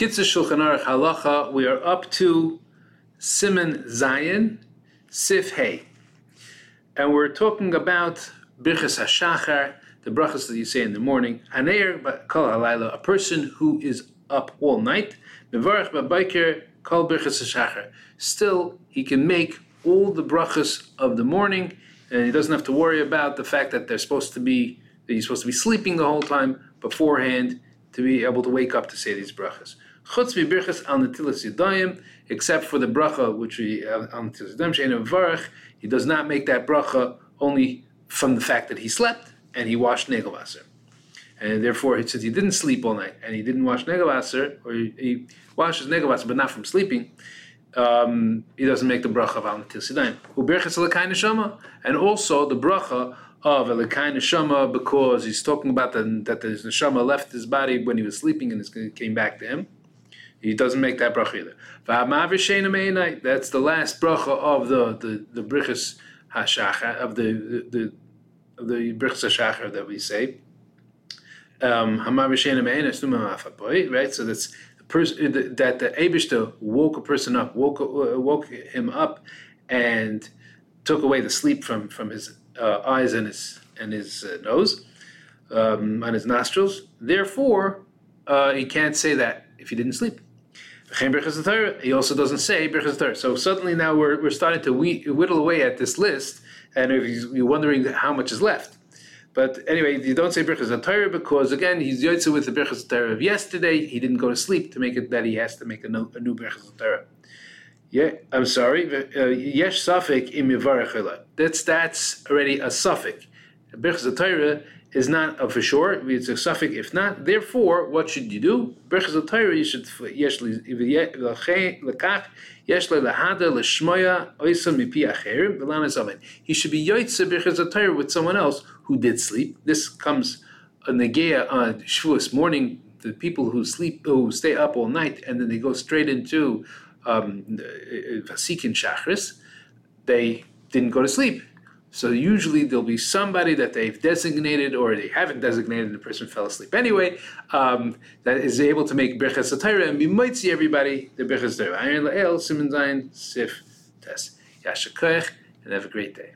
Kitzur Shulchan Aruch Halacha. We are up to Siman Zayin, Sif Hey. And we're talking about Birchas HaShachar, the brachas that you say in the morning. Haneir Kol Halayla, a person who is up all night. Mevarach Baboker Kol Birchas HaShachar. Still, he can make all the brachas of the morning, and he doesn't have to worry about the fact that they're supposed to be, that he's supposed to be sleeping the whole time beforehand to be able to wake up to say these brachas. Chutz birchas al yadayim, except for the bracha which we al netilas yadayim she'enu varach, he does not make that bracha only from the fact that he slept and he washed negelvasser. And therefore, since he didn't sleep all night and he didn't wash negelvasser, or he, he washes negelvasser but not from sleeping, um, he doesn't make the bracha of al netilas yadayim. Uberchas and also the bracha of Elokai Neshama because he's talking about the, that the Neshama left his body when he was sleeping and it came back to him. He doesn't make that bracha either. That's the last bracha of the the the brichas of the the of the brichas that we say. Um, right? So that's the person that the Abishta woke a person up, woke uh, woke him up, and took away the sleep from from his uh, eyes and his and his uh, nose um, and his nostrils. Therefore, uh, he can't say that if he didn't sleep. He also doesn't say So suddenly now we're, we're starting to whittle away at this list, and if you're wondering how much is left. But anyway, you don't say Birchas Torah because again he's yotze with the Birchas Torah of yesterday. He didn't go to sleep to make it that he has to make a new, a new Birchas Torah. Yeah, I'm sorry. Uh, yesh suffik im That's that's already a suffix. Birchas Torah is not a for sure. It's a suffix if not. Therefore, what should you do? Birchas Torah you should yesh lekach yesh lehada leshmoya oisam mipi acher v'lana He should be yoytze Birchas Torah with someone else who did sleep. This comes a negeya on Shavuos morning. The people who sleep, who stay up all night, and then they go straight into um, Vasikin Shachris, they didn't go to sleep. So usually there'll be somebody that they've designated or they haven't designated, the person fell asleep anyway, um, that is able to make Birchas Satira and we might see everybody the Birchas Satira. Ayin La'el, Siman Zayin, Sif, Tes. Yasha and have a great day.